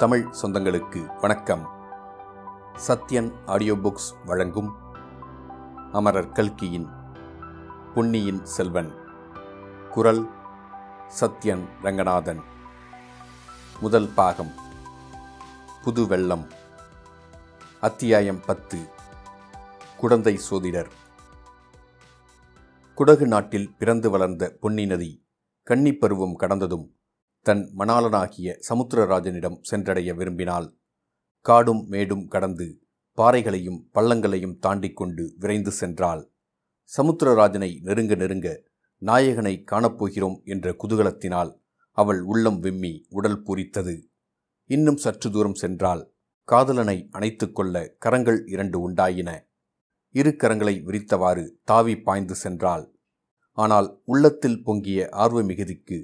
தமிழ் சொந்தங்களுக்கு வணக்கம். Sathyan audio books வழங்கும் அமரர் கல்கியின் பொன்னியின் செல்வன். குரல் சத்யன் ரங்கநாதன். முதல் பாகம் புது வெள்ளம். அத்தியாயம் பத்து குடந்தை சோதிடர். குடகு நாட்டில் பிறந்து வளர்ந்த பொன்னி நதி கன்னிப்பருவம் கடந்ததும் தன் மணாளனாகிய சமுத்திரராஜனிடம் சென்றடைய விரும்பினாள் காடும் மேடும் கடந்து பாறைகளையும் பள்ளங்களையும் தாண்டி கொண்டு விரைந்து சென்றாள். சமுத்திரராஜனை நெருங்க நெருங்க நாயகனை காணப்போகிறோம் என்ற குதூகலத்தினால் அவள் உள்ளம் விம்மி உடல் பூரித்தது. இன்னும் சற்று தூரம் சென்றால் காதலனை அணைத்துக்கொள்ள கரங்கள் இரண்டு உண்டாயின. இரு கரங்களை விரித்தவாறு தாவி பாய்ந்து சென்றாள். ஆனால் உள்ளத்தில் பொங்கிய ஆர்வ மிகுதிக்கு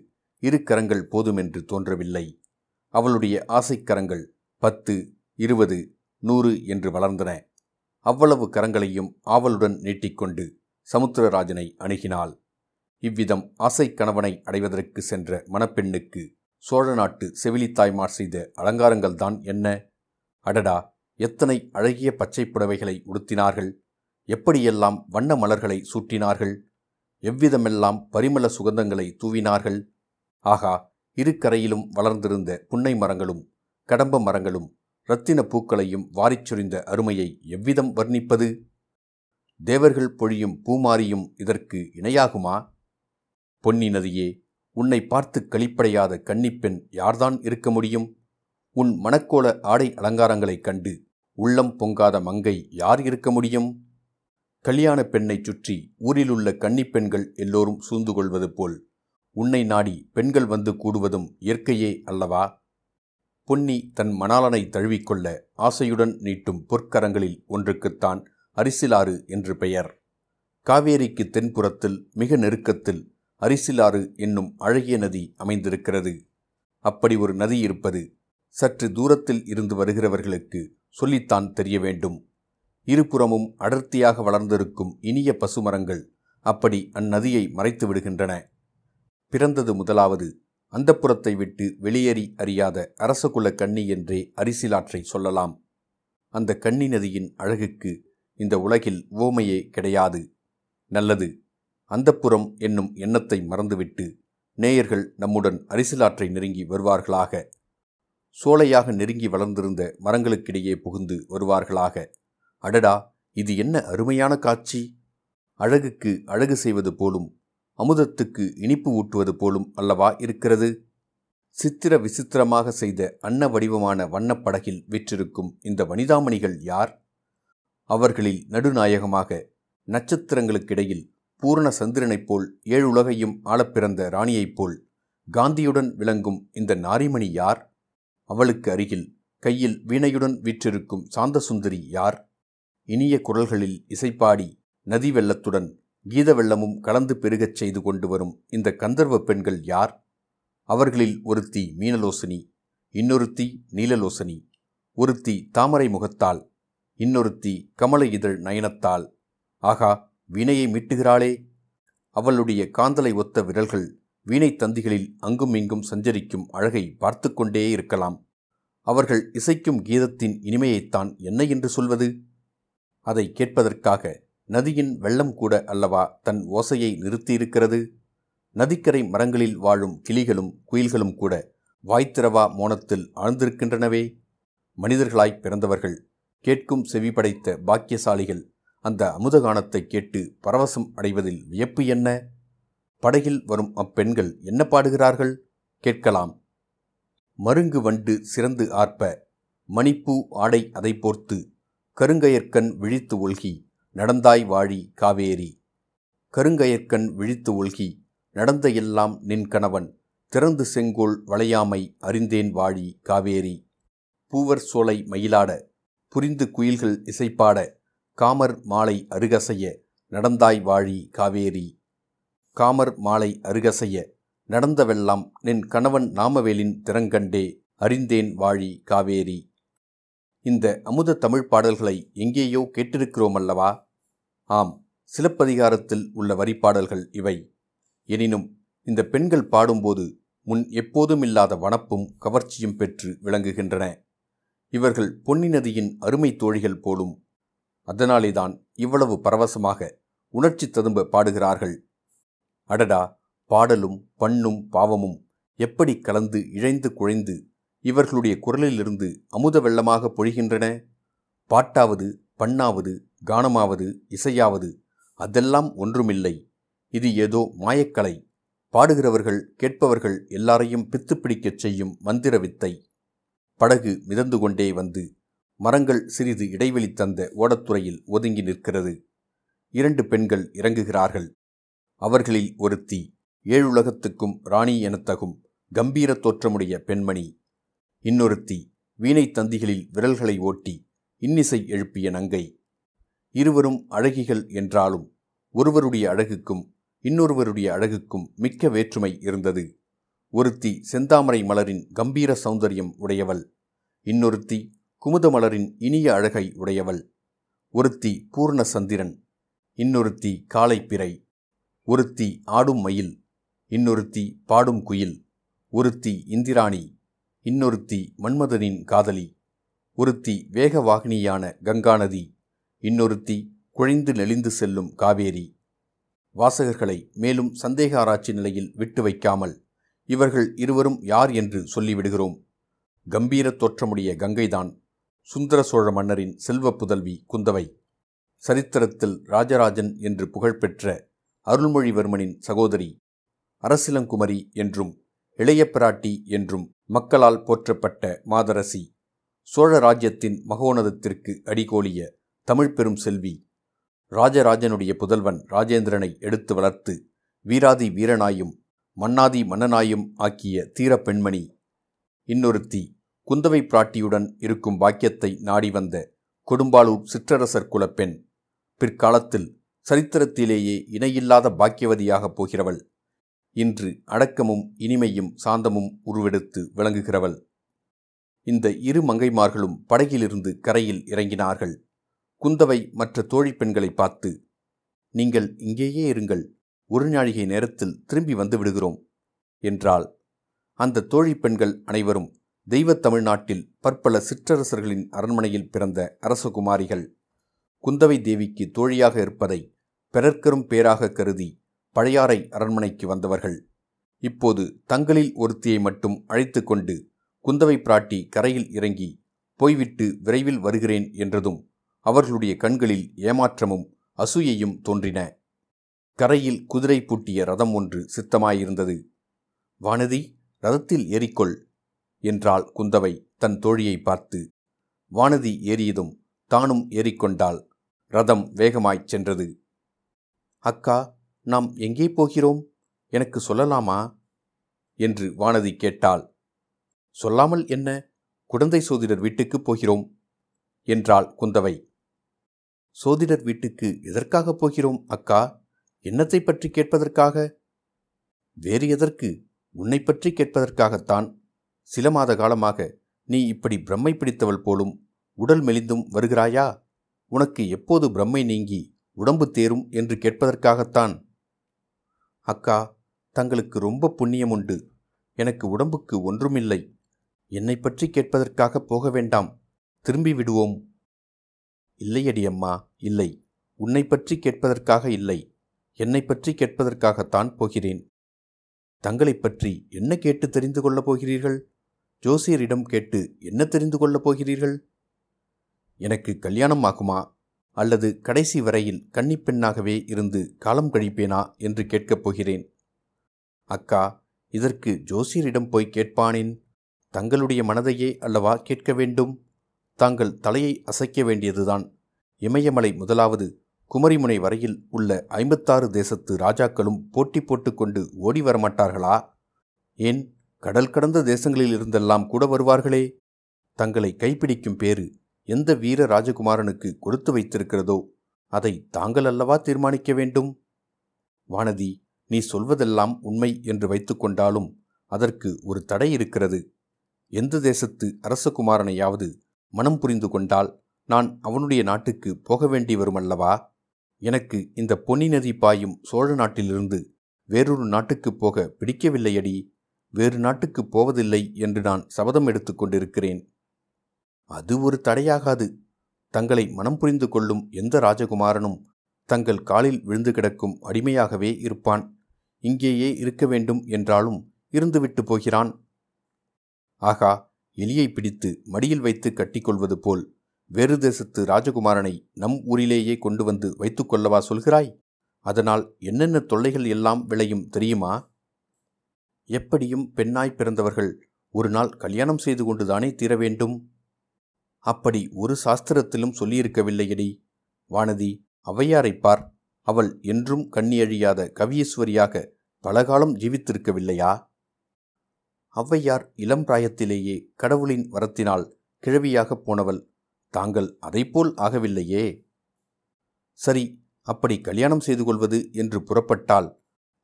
இரு கரங்கள் போதுமென்று தோன்றவில்லை. அவளுடைய ஆசைக்கரங்கள் பத்து இருபது நூறு என்று வளர்ந்தன. அவ்வளவு கரங்களையும் ஆவலுடன் நீட்டிக்கொண்டு சமுத்திரராஜனை அணுகினாள். இவ்விதம் ஆசை கணவனை அடைவதற்கு சென்ற மணப்பெண்ணுக்கு சோழ நாட்டு செவிலித்தாய்மார் செய்த அலங்காரங்கள்தான் என்ன? அடடா எத்தனை அழகிய பச்சைப் புடவைகளை உடுத்தினார்கள்? எப்படியெல்லாம் வண்ண மலர்களை சூட்டினார்கள்? எவ்விதமெல்லாம் பரிமள சுகந்தங்களை தூவினார்கள்? ஆகா இரு கரையிலும் வளர்ந்திருந்த புன்னை மரங்களும் கடம்ப மரங்களும் இரத்தின பூக்களையும் வாரிச் சுரிந்த அருமையை எவ்விதம் வர்ணிப்பது? தேவர்கள் பொழியும் பூமாரியும் இதற்கு இணையாகுமா? பொன்னி நதியே உன்னை பார்த்து களிப்படையாத கன்னிப்பெண் யார்தான் இருக்க முடியும்? உன் மணக்கோல ஆடை அலங்காரங்களைக் கண்டு உள்ளம் பொங்காத மங்கை யார் இருக்க முடியும்? கல்யாண பெண்ணைச் சுற்றி ஊரிலுள்ள கன்னிப்பெண்கள் எல்லோரும் சூழ்ந்து கொள்வது போல் உன்னை நாடி பெண்கள் வந்து கூடுவதும் இயற்கையே அல்லவா? பொன்னி தன் மணாலனை தழுவிக்கொள்ள ஆசையுடன் நீட்டும் பொற்கரங்களில் ஒன்றுக்குத்தான் அரிசிலாறு என்று பெயர். காவேரிக்கு தென்புறத்தில் மிக நெருக்கத்தில் அரிசிலாறு என்னும் அழகிய நதி அமைந்திருக்கிறது. அப்படி ஒரு நதி இருப்பது சற்று தூரத்தில் இருந்து வருகிறவர்களுக்கு சொல்லித்தான் தெரிய வேண்டும். இருபுறமும் அடர்த்தியாக வளர்ந்திருக்கும் இனிய பசுமரங்கள் அப்படி அந்நதியை மறைத்து விடுகின்றன. பிறந்தது முதலாவது. அந்தப்புறத்தை விட்டு வெளியேறி அறியாத அரசகுல கன்னி என்றே அரிசிலாற்றை சொல்லலாம். அந்த கன்னி நதியின் அழகுக்கு இந்த உலகில் ஓமையே கிடையாது. நல்லது. அந்தப்புறம் என்னும் எண்ணத்தை மறந்துவிட்டு நேயர்கள் நம்முடன் அரிசிலாற்றை நெருங்கி வருவார்களாக. சோலையாக நெருங்கி வளர்ந்திருந்த மரங்களுக்கிடையே புகுந்து வருவார்களாக. அடடா! இது என்ன அருமையான காட்சி! அழகுக்கு அழகு செய்வது போலும் அமுதத்துக்கு இனிப்பு ஊட்டுவது போலும் அல்லவா இருக்கிறது? சித்திர விசித்திரமாக செய்த அன்ன வடிவமான வண்ணப்படகில் விற்றிருக்கும் இந்த வனிதாமணிகள் யார்? அவர்களில் நடுநாயகமாக நட்சத்திரங்களுக்கிடையில் பூரண சந்திரனைப் போல் ஏழுலகையும் ஆளப்பிறந்த ராணியைப் போல் காந்தியுடன் விளங்கும் இந்த நாரிமணி யார்? அவளுக்கு அருகில் கையில் வீணையுடன் விற்றிருக்கும் சாந்தசுந்தரி யார்? இனிய குரல்களில் இசைப்பாடி நதி வெள்ளத்துடன் கீத வெள்ளமும் கலந்து பெருகச் செய்து கொண்டு வரும் இந்த கந்தர்வ பெண்கள் யார்? அவர்களில் ஒருத்தி மீனலோசனி இன்னொருத்தி நீலலோசனி ஒருத்தி தாமரை முகத்தால் இன்னொருத்தி கமல இதழ் நயனத்தால். ஆகா வீணையை மீட்டுகிறாளே. அவளுடைய காந்தலை ஒத்த விரல்கள் வீணை தந்திகளில் அங்கும் இங்கும் சஞ்சரிக்கும் அழகை பார்த்து கொண்டே இருக்கலாம். அவர்கள் இசைக்கும் கீதத்தின் இனிமையைத்தான் என்ன என்று சொல்வது? அதை கேட்பதற்காக நதியின் வெள்ளம் கூட அல்லவா தன் ஓசையை நிறுத்தியிருக்கிறது? நதிக்கரை மரங்களில் வாழும் கிளிகளும் குயில்களும் கூட வாய்த்திரவா மோனத்தில் ஆழ்ந்திருக்கின்றனவே? மனிதர்களாய் பிறந்தவர்கள் கேட்கும் செவி படைத்த பாக்கியசாலிகள் அந்த அமுதகானத்தை கேட்டு பரவசம் அடைவதில் வியப்பு என்ன? படகில் வரும் அப்பெண்கள் என்ன பாடுகிறார்கள்? கேட்கலாம். மருங்கு வண்டு சிறந்து ஆர்ப்ப மணிப்பூ ஆடை அதை போர்த்து கருங்கயற்கண் விழித்து ஒல்கி நடந்தாய் வாழி காவேரி. கருங்கயற்கண் விழித்து ஒல்கி நடந்த எல்லாம் நின் கணவன் திறந்து செங்கோல் வளையாமை அறிந்தேன் வாழி காவேரி. பூவர் சோலை மயிலாட புரிந்து குயில்கள் இசைப்பாட காமர் மாலை அருகசைய நடந்தாய் வாழி காவேரி. காமர் மாலை அருகசைய நடந்தவெல்லாம் நின் கணவன் நாமவேலின் திறங்கண்டே அறிந்தேன் வாழி காவேரி. இந்த அமுத தமிழ் பாடல்களை எங்கேயோ கேட்டிருக்கிறோம் அல்லவா ஆம் சிலப்பதிகாரத்தில் உள்ள வரிப்பாடல்கள் இவை. எனினும் இந்த பெண்கள் பாடும்போது முன் எப்போதுமில்லாத வனப்பும் கவர்ச்சியும் பெற்று விளங்குகின்றன. இவர்கள் பொன்னி நதியின் அருமை தோழிகள் போலும். அதனாலேதான் இவ்வளவு பரவசமாக உணர்ச்சி ததும்ப பாடுகிறார்கள். அடடா பாடலும் பண்ணும் பாவமும் எப்படி கலந்து இழைந்து குழைந்து இவர்களுடைய குரலிலிருந்து அமுத வெள்ளமாக பொழிகின்றன? பாட்டாவது பண்ணாவது கானமாவது இசையாவது அதெல்லாம் ஒன்றுமில்லை. இது ஏதோ மாயக்கலை. பாடுகிறவர்கள் கேட்பவர்கள் எல்லாரையும் பித்து பிடிக்கச் செய்யும் மந்திர வித்தை. படகு மிதந்து கொண்டே வந்து மரங்கள் சிறிது இடைவெளி தந்த ஓடத்துறையில் ஒதுங்கி நிற்கிறது. இரண்டு பெண்கள் இறங்குகிறார்கள். அவர்களில் ஒருத்தி ஏழுலகத்துக்கும் ராணி எனத்தகும் கம்பீர தோற்றமுடைய பெண்மணி. இன்னொருத்தி வீணை தந்திகளில் விரல்களை ஓட்டி இன்னிசை எழுப்பிய நங்கை. இருவரும் அழகிகள் என்றாலும் ஒருவருடைய அழகுக்கும் இன்னொருவருடைய அழகுக்கும் மிக்க வேற்றுமை இருந்தது. ஒருத்தி செந்தாமரை மலரின் கம்பீர சௌந்தரியம் உடையவள். இன்னொருத்தி குமுத மலரின் இனிய அழகை உடையவள். ஒருத்தி பூர்ண சந்திரன். இன்னொருத்தி காலைப்பிறை ஒருத்தி ஆடும் மயில். இன்னொருத்தி பாடும் குயில். ஒருத்தி இந்திராணி. இன்னொருத்தி மன்மதனின் காதலி. ஒருத்தி வேகவாகினியான கங்கா நதி இன்னொருத்தி குழைந்து நெளிந்து செல்லும் காவேரி. வாசகர்களை மேலும் சந்தேக ஆராய்ச்சி நிலையில் விட்டு வைக்காமல் இவர்கள் இருவரும் யார் என்று சொல்லிவிடுகிறோம். கம்பீர தோற்றமுடைய கங்கைதான் சுந்தர சோழ மன்னரின் செல்வ புதல்வி குந்தவை. சரித்திரத்தில் ராஜராஜன் என்று புகழ்பெற்ற அருள்மொழிவர்மனின் சகோதரி அரசிலங்குமரி என்றும் இளைய பிராட்டி என்றும் மக்களால் போற்றப்பட்ட மாதரசி. சோழ ராஜ்யத்தின் மகோனதத்திற்கு அடிகோலிய தமிழ் பெரும் செல்வி ராஜராஜனுடைய புதல்வன் ராஜேந்திரனை எடுத்து வளர்த்து வீராதி வீரனாயும் மன்னாதி மன்னனாயும் ஆக்கிய தீர பெண்மணி. இன்னொருத்தி குந்தவை பிராட்டியுடன் இருக்கும் பாக்கியத்தை நாடி வந்த கொடும்பாளூர் சிற்றரசர் குலப்பெண் பிற்காலத்தில் சரித்திரத்திலேயே இணையில்லாத பாக்கியவதியாகப் போகிறவள். இன்று அடக்கமும் இனிமையும் சாந்தமும் உருவெடுத்து விளங்குகிறவள். இந்த இரு மங்கைமார்களும் படகிலிருந்து கரையில் இறங்கினார்கள். குந்தவை மற்ற தோழி பெண்களை பார்த்து நீங்கள் இங்கேயே இருங்கள் ஒரு நாழிகை நேரத்தில் திரும்பி வந்து விடுகிறோம் என்றால் அந்த தோழி பெண்கள் அனைவரும் தெய்வத் தமிழ்நாட்டில் பற்பல சிற்றரசர்களின் அரண்மனையில் பிறந்த அரசகுமாரிகள். குந்தவை தேவிக்கு தோழியாக இருப்பதை பிறர்க்கரும் பேராக கருதி பழையாறை அரண்மனைக்கு வந்தவர்கள். இப்போது தங்களில் ஒருத்தியை மட்டும் அழைத்து கொண்டு குந்தவை பிராட்டி கரையில் இறங்கி போய்விட்டு விரைவில் வருகிறேன் என்றதும் அவர்களுடைய கண்களில் ஏமாற்றமும் அசூயையும் தோன்றின. கரையில் குதிரை பூட்டிய ரதம் ஒன்று சித்தமாயிருந்தது. வானதி ரதத்தில் ஏறிக்கொள் என்றாள் குந்தவை தன் தோழியை பார்த்து. வானதி ஏறியதும் தானும் ஏறிக்கொண்டாள் ரதம் வேகமாய்ச் சென்றது. அக்கா நாம் எங்கே போகிறோம்? எனக்கு சொல்லலாமா? என்று வானதி கேட்டாள். சொல்லாமல் என்ன குழந்தை சோதிடர் வீட்டுக்கு போகிறோம்? என்றாள் குந்தவை. சோதிடர் வீட்டுக்கு எதற்காக போகிறோம் அக்கா? என்னத்தை பற்றி கேட்பதற்காக? வேறு எதற்கு? உன்னை பற்றி கேட்பதற்காகத்தான். சில மாத காலமாக நீ இப்படி பிரம்மை பிடித்தவள் போலும் உடல் மெலிந்தும் வருகிறாயா? உனக்கு எப்போது பிரம்மை நீங்கி உடம்பு தேரும் என்று கேட்பதற்காகத்தான்? அக்கா தங்களுக்கு ரொம்ப புண்ணியம் உண்டு. எனக்கு உடம்புக்கு ஒன்றுமில்லை. என்னை பற்றி கேட்பதற்காக போக வேண்டாம். திரும்பி விடுவோம். இல்லையடி அம்மா இல்லை. உன்னை பற்றி கேட்பதற்காக இல்லை. என்னை பற்றி கேட்பதற்காகத்தான் போகிறேன். தங்களைப் பற்றி என்ன கேட்டு தெரிந்து கொள்ளப் போகிறீர்கள்? ஜோசியரிடம் கேட்டு என்ன தெரிந்து கொள்ளப் போகிறீர்கள்? எனக்கு கல்யாணம் ஆகுமா? அல்லது கடைசி வரையில் கன்னிப்பெண்ணாகவே இருந்து காலம் கழிப்பேனா என்று கேட்கப் போகிறேன். அக்கா இதற்கு ஜோசியரிடம் போய் கேட்பானேன்? தங்களுடைய மனதையே அல்லவா கேட்க வேண்டும்? தாங்கள் தலையை அசைக்க வேண்டியதுதான். இமயமலை முதலாவது குமரிமுனை வரையில் உள்ள ஐம்பத்தாறு தேசத்து ராஜாக்களும் போட்டி போட்டுக்கொண்டு ஓடி வரமாட்டார்களா? ஏன் கடல் கடந்த தேசங்களில் இருந்தெல்லாம் கூட வருவார்களே? தங்களை கைப்பிடிக்கும் பேறு எந்த வீர ராஜகுமாரனுக்கு கொடுத்து வைத்திருக்கிறதோ அதை தாங்கள் அல்லவா தீர்மானிக்க வேண்டும்? வானதி நீ சொல்வதெல்லாம் உண்மை என்று வைத்துக்கொண்டாலும் அதற்கு ஒரு தடை இருக்கிறது. எந்த தேசத்து அரசகுமாரனையாவது மனம் புரிந்து கொண்டால் நான் அவனுடைய நாட்டுக்கு போக வேண்டி வருமல்லவா? எனக்கு இந்த பொன்னி நதி பாயும் சோழ நாட்டிலிருந்து வேறொரு நாட்டுக்குப் போக பிடிக்கவில்லையடி. வேறு நாட்டுக்கு போவதில்லை என்று நான் சபதம் எடுத்துக்கொண்டிருக்கிறேன் அது ஒரு தடையாகாது. தங்களை மனம் புரிந்து கொள்ளும் எந்த ராஜகுமாரனும் தங்கள் காலில் விழுந்து கிடக்கும் அடிமையாகவே இருப்பான். இங்கேயே இருக்க வேண்டும் என்றாலும் இருந்துவிட்டு போகிறான். ஆகா எலியை பிடித்து மடியில் வைத்து கட்டிக்கொள்வது போல் வேறு தேசத்து ராஜகுமாரனை நம் ஊரிலேயே கொண்டு வந்து வைத்துக் கொள்ளவா சொல்கிறாய்? அதனால் என்னென்ன தொல்லைகள் எல்லாம் விளையும் தெரியுமா? எப்படியும் பெண்ணாய் பிறந்தவர்கள் ஒரு நாள் கல்யாணம் செய்து கொண்டுதானே தீர வேண்டும்? அப்படி ஒரு சாஸ்திரத்திலும் சொல்லியிருக்கவில்லையடி. வானதி ஔவையாரைப் பார் அவள் என்றும் கண்ணியழியாத கவியேஸ்வரியாக பலகாலம் ஜீவித்திருக்கவில்லையா? ஔவையார் இளம் பிராயத்திலேயே கடவுளின் வரத்தினால் கிழவியாகப் போனவள். தாங்கள் அதைப்போல் ஆகவில்லையே. சரி அப்படி கல்யாணம் செய்து கொள்வது என்று புறப்பட்டால்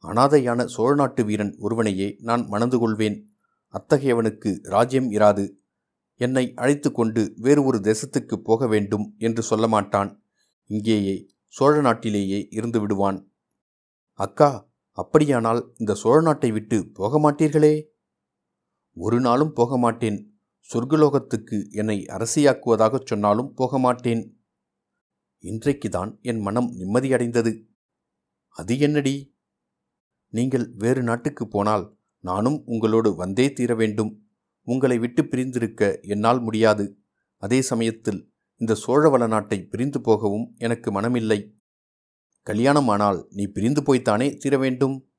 அனாதையான சோழ நாட்டு வீரன் ஒருவனையே நான் மணந்து கொள்வேன். அத்தகையவனுக்கு ராஜ்யம் இராது. என்னை அழைத்து கொண்டு வேறு ஒரு தேசத்துக்கு போக வேண்டும் என்று சொல்ல மாட்டான். இங்கேயே சோழ நாட்டிலேயே இருந்து விடுவான். அக்கா அப்படியானால் இந்த சோழ நாட்டை விட்டு போக மாட்டீர்களே? ஒரு நாளும் போக மாட்டேன். சொர்க்கலோகத்துக்கு என்னை அரசியாக்குவதாகச் சொன்னாலும் போக மாட்டேன். இன்றைக்குதான் என் மனம் நிம்மதியடைந்தது. அது என்னடி? நீங்கள் வேறு நாட்டுக்கு போனால் நானும் உங்களோடு வந்தே தீர வேண்டும். உங்களை விட்டு பிரிந்திருக்க என்னால் முடியாது. அதே சமயத்தில் இந்த சோழவள நாட்டை பிரிந்து போகவும் எனக்கு மனமில்லை. கல்யாணமானால் நீ பிரிந்து போய்த்தானே தீர வேண்டும்?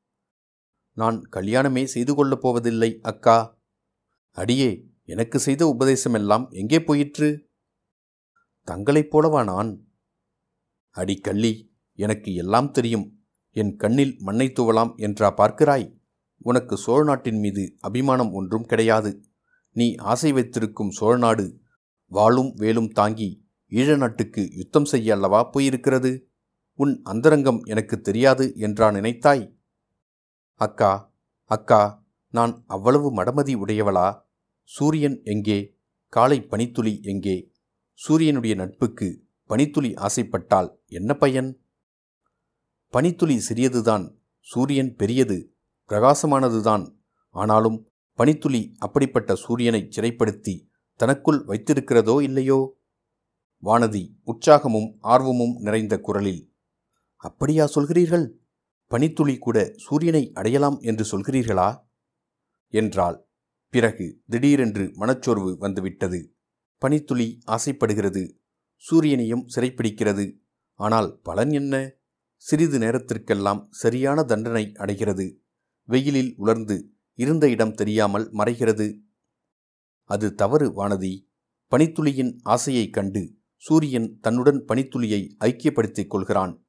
நான் கல்யாணமே செய்து கொள்ளப் போவதில்லை அக்கா. அடியே எனக்கு செய்த உபதேசமெல்லாம் எங்கே போயிற்று? தங்களைப் போலவா நான்? அடி கள்ளி எனக்கு எல்லாம் தெரியும். என் கண்ணில் மண்ணை துவலாம் என்றா பார்க்கிறாய்? உனக்கு சோழ நாட்டின் மீது அபிமானம் ஒன்றும் கிடையாது. நீ ஆசை வைத்திருக்கும் சோழநாடு வாளும் வேலும் தாங்கி ஈழ நாட்டுக்கு யுத்தம் செய்ய அல்லவா போயிருக்கிறது? உன் அந்தரங்கம் எனக்கு தெரியாது என்றா நினைத்தாய்? அக்கா அக்கா நான் அவ்வளவு மடமதி உடையவளா? சூரியன் எங்கே? காலை பனித்துளி எங்கே? சூரியனுடைய நட்புக்கு பனித்துளி ஆசைப்பட்டால் என்ன பயன்? பனித்துளி சிறியதுதான் சூரியன் பெரியது பிரகாசமானதுதான். ஆனாலும் பனித்துளி அப்படிப்பட்ட சூரியனை சிறைப்படுத்தி தனக்குள் வைத்திருக்கிறதோ இல்லையோ? வானதி உற்சாகமும் ஆர்வமும் நிறைந்த குரலில் அப்படியா சொல்கிறீர்கள்? பனித்துளி கூட சூரியனை அடையலாம் என்று சொல்கிறீர்களா? என்றாள். பிறகு திடீரென்று மனச்சோர்வு வந்துவிட்டது. பனித்துளி ஆசைப்படுகிறது. சூரியனையும் சிறைப்பிடிக்கிறது. ஆனால் பலன் என்ன? சிறிது நேரத்திற்கெல்லாம் சரியான தண்டனை அடைகிறது. வெயிலில் உலர்ந்து இருந்த இடம் தெரியாமல் மறைகிறது. அது தவறு வானதி. பனித்துளியின் ஆசையைக் கண்டு சூரியன் தன்னுடன் பனித்துளியை ஐக்கியப்படுத்திக் கொள்கிறான்.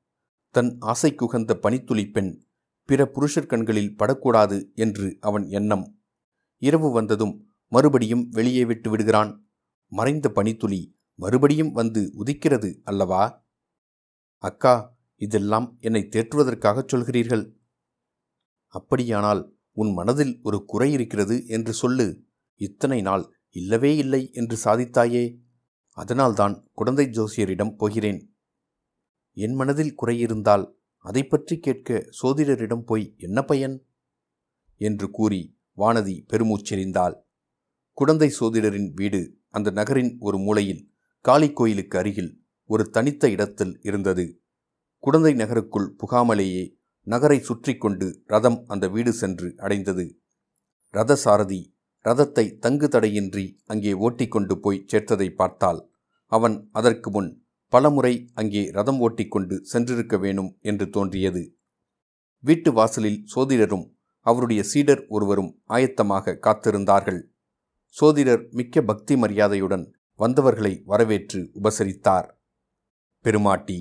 தன் ஆசைக்குகந்த பனித்துளி பெண் பிற புருஷர் கண்களில் படக்கூடாது என்று அவன் எண்ணம். இரவு வந்ததும் மறுபடியும் வெளியே விட்டு விடுகிறான். மறைந்த பனித்துளி மறுபடியும் வந்து உதிக்கிறது அல்லவா? அக்கா இதெல்லாம் என்னை தேற்றுவதற்காகச் சொல்கிறீர்கள். அப்படியானால் உன் மனதில் ஒரு குறை இருக்கிறது என்று சொல்லு. இத்தனை நாள் இல்லவே இல்லை என்று சாதித்தாயே. அதனால்தான் குழந்தை ஜோசியரிடம் போகிறேன். என் மனதில் குறையிருந்தால் அதை பற்றி கேட்க சோதிடரிடம் போய் என்ன பயன்? என்று கூறி வானதி பெருமூச்செறிந்தாள். குடந்தை சோதிடரின் வீடு அந்த நகரின் ஒரு மூலையில் காளி கோயிலுக்கு அருகில் ஒரு தனித்த இடத்தில் இருந்தது. குடந்தை நகருக்குள் புகாமலேயே நகரை சுற்றி கொண்டு ரதம் அந்த வீடு சென்று அடைந்தது. ரத சாரதி ரதத்தை தங்கு தடையின்றி அங்கே ஓட்டிக்கொண்டு போய் சேர்த்ததை பார்த்தால் அவன் அதற்கு முன் பலமுறை அங்கே ரதம் ஓட்டிக்கொண்டு சென்றிருக்க வேணும் என்று தோன்றியது. வீட்டு வாசலில் சோதிடரும் அவருடைய சீடர் ஒருவரும் ஆயத்தமாக காத்திருந்தார்கள். சோதிடர் மிக்க பக்தி மரியாதையுடன் வந்தவர்களை வரவேற்று உபசரித்தார். பெருமாட்டி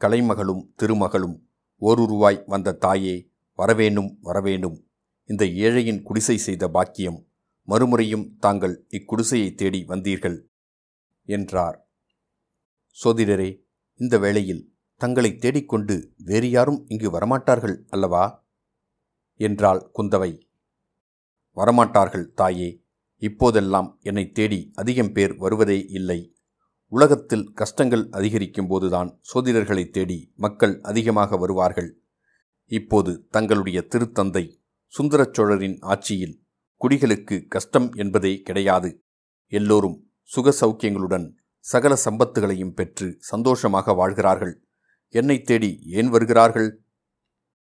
கலைமகளும் திருமகளும் ஓருருவாய் வந்த தாயே வரவேணும் வரவேணும். இந்த ஏழையின் குடிசை செய்த பாக்கியம் மறுமுறையும் தாங்கள் இக்குடிசையை தேடி வந்தீர்கள் என்றார். சோதிடரே இந்த வேளையில் தங்களை தேடிக்கொண்டு வேறு யாரும் இங்கு வரமாட்டார்கள் அல்லவா? என்றாள் குந்தவை. வரமாட்டார்கள் தாயே இப்போதெல்லாம் என்னை தேடி அதிகம் பேர் வருவதே இல்லை. உலகத்தில் கஷ்டங்கள் அதிகரிக்கும் போதுதான் சோதிடர்களை தேடி மக்கள் அதிகமாக வருவார்கள். இப்போது தங்களுடைய திருத்தந்தை சுந்தரச்சோழரின் ஆட்சியில் குடிகளுக்கு கஷ்டம் என்பதே கிடையாது. எல்லோரும் சுக சௌக்கியங்களுடன் சகல சம்பத்துகளையும் பெற்று சந்தோஷமாக வாழ்கிறார்கள். என்னை தேடி ஏன் வருகிறார்கள்?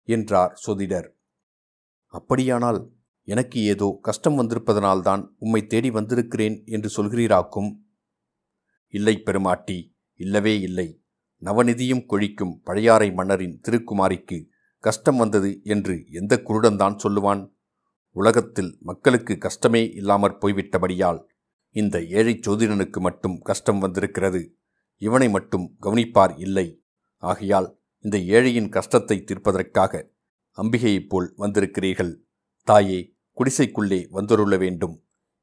என்றார் சோதிடர். அப்படியானால் எனக்கு ஏதோ கஷ்டம் வந்திருப்பதனால்தான் உம்மை தேடி வந்திருக்கிறேன் என்று சொல்கிறீராக்கும். இல்லை பெருமாட்டி இல்லவே இல்லை. நவநிதியும் கொழிக்கும் பழையாறை மன்னரின் திருக்குமாரிக்கு கஷ்டம் வந்தது என்று எந்த குருடன்தான் சொல்லுவான்? உலகத்தில் மக்களுக்கு கஷ்டமே இல்லாமற் போய்விட்டபடியால் இந்த ஏழை சோதிடனுக்கு மட்டும் கஷ்டம் வந்திருக்கிறது. இவனை மட்டும் கவனிப்பார் இல்லை. ஆகையால் இந்த ஏழையின் கஷ்டத்தை தீர்ப்பதற்காக அம்பிகையைப் போல் வந்திருக்கிறீர்கள். தாயே குடிசைக்குள்ளே வந்துருள்ள வேண்டும்.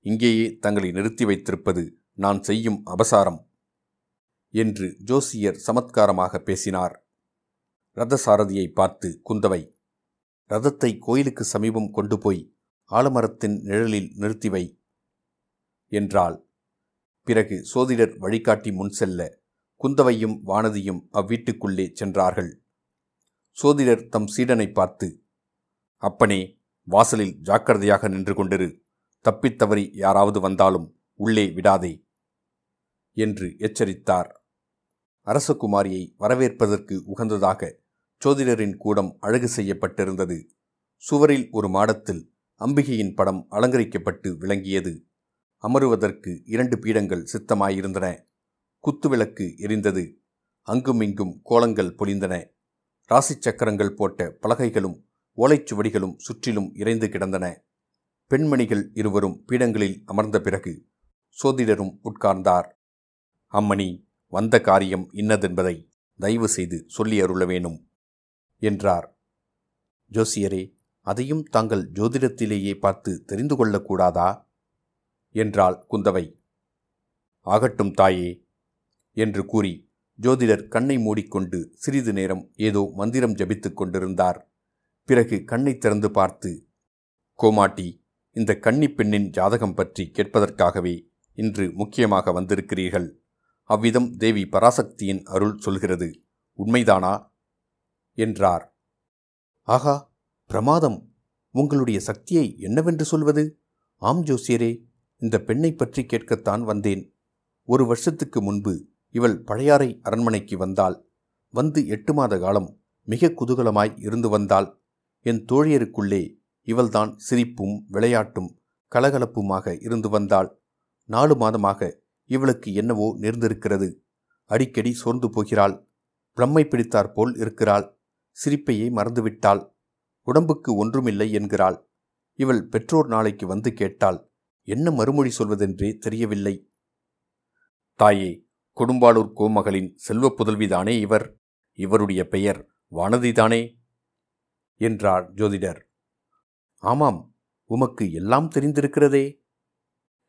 இங்கேயே தங்களை நிறுத்தி வைத்திருப்பது நான் செய்யும் அபசாரம். என்று ஜோசியர் சமத்காரமாக பேசினார். ரதசாரதியை பார்த்து குந்தவை ரதத்தை கோயிலுக்கு சமீபம் கொண்டு போய் ஆலமரத்தின் நிழலில் நிறுத்தி வை என்றாள். பிறகு சோதிடர் வழிகாட்டி முன் செல்ல குந்தவையும் வானதியும் அவ்வீட்டுக்குள்ளே சென்றார்கள். சோதிடர் தம் சீடனை பார்த்து அப்பனே வாசலில் ஜாக்கிரதையாக நின்று கொண்டிரு. தப்பித்தவறி யாராவது வந்தாலும் உள்ளே விடாதே என்று எச்சரித்தார். அரசகுமாரியை வரவேற்பதற்கு உகந்ததாக சோதிடரின் கூடம் அழகு செய்யப்பட்டிருந்தது. சுவரில் ஒரு மாடத்தில் அம்பிகையின் படம் அலங்கரிக்கப்பட்டு விளங்கியது. அமருவதற்கு இரண்டு பீடங்கள் சித்தமாயிருந்தன. குத்துவிளக்கு எரிந்தது. அங்குமிங்கும் கோலங்கள் பொலிந்தன. ராசி சக்கரங்கள் போட்ட பலகைகளும் ஓலைச்சுவடிகளும் சுற்றிலும் இறைந்து கிடந்தன. பெண்மணிகள் இருவரும் பீடங்களில் அமர்ந்த பிறகு சோதிடரும் உட்கார்ந்தார். அம்மணி வந்த காரியம் இன்னதென்பதை தயவு செய்து சொல்லி அருள வேணும் என்றார். ஜோசியரே அதையும் தாங்கள் ஜோதிடத்திலேயே பார்த்து தெரிந்து கொள்ளக்கூடாதா? என்றாள் குந்தவை. ஆகட்டும் தாயே என்று கூறி ஜோதிடர் கண்ணை மூடிக்கொண்டு சிறிது நேரம் ஏதோ மந்திரம் ஜபித்துக் கொண்டிருந்தார். பிறகு கண்ணை திறந்து பார்த்து கோமாட்டி இந்த கன்னி பெண்ணின் ஜாதகம் பற்றி கேட்பதற்காகவே இன்று முக்கியமாக வந்திருக்கிறீர்கள். அவ்விதம் தேவி பராசக்தியின் அருள் சொல்கிறது. உண்மைதானா? என்றார். ஆகா பிரமாதம். உங்களுடைய சக்தியை என்னவென்று சொல்வது? ஆம் ஜோசியரே இந்த பெண்ணை பற்றி கேட்கத்தான் வந்தேன். ஒரு வருஷத்துக்கு முன்பு இவள் பழையாறை அரண்மனைக்கு வந்தாள். வந்து எட்டு மாத காலம் மிக குதூகலமாய் இருந்து வந்தாள். என் தோழியருக்குள்ளே இவள்தான் சிரிப்பும் விளையாட்டும் கலகலப்புமாக இருந்து வந்தாள். நாலு மாதமாக இவளுக்கு என்னவோ நேர்ந்திருக்கிறது. அடிக்கடி சோர்ந்து போகிறாள். பிரம்மை பிடித்தாற்போல் இருக்கிறாள். சிரிப்பையே மறந்துவிட்டாள். உடம்புக்கு ஒன்றுமில்லை என்கிறாள். இவள் பெற்றோர் நாளைக்கு வந்து கேட்டாள். என்ன மறுமொழி சொல்வதென்றே தெரியவில்லை. தாயே கொடும்பாளூர் கோமகளின் செல்வ புதல்விதானே இவர்? இவருடைய பெயர் வானதிதானே என்றார் ஜோதிடர். ஆமாம் உமக்கு எல்லாம் தெரிந்திருக்கிறதே.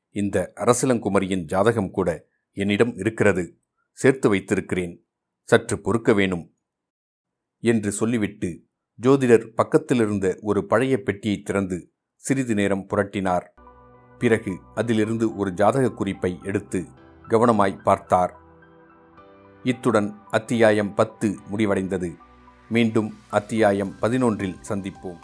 இந்த அரசலங்குமரியின் ஜாதகம் கூட என்னிடம் இருக்கிறது. சேர்த்து வைத்திருக்கிறேன். சற்று பொறுக்க வேணும். என்று சொல்லிவிட்டு ஜோதிடர் பக்கத்திலிருந்த ஒரு பழைய பெட்டியை திறந்து சிறிது நேரம் புரட்டினார். பிறகு அதிலிருந்து ஒரு ஜாதக குறிப்பை எடுத்து கவனமாய் பார்த்தார். இத்துடன் அத்தியாயம் பத்து முடிவடைந்தது. மீண்டும் அத்தியாயம் பதினொன்றில் சந்திப்போம்.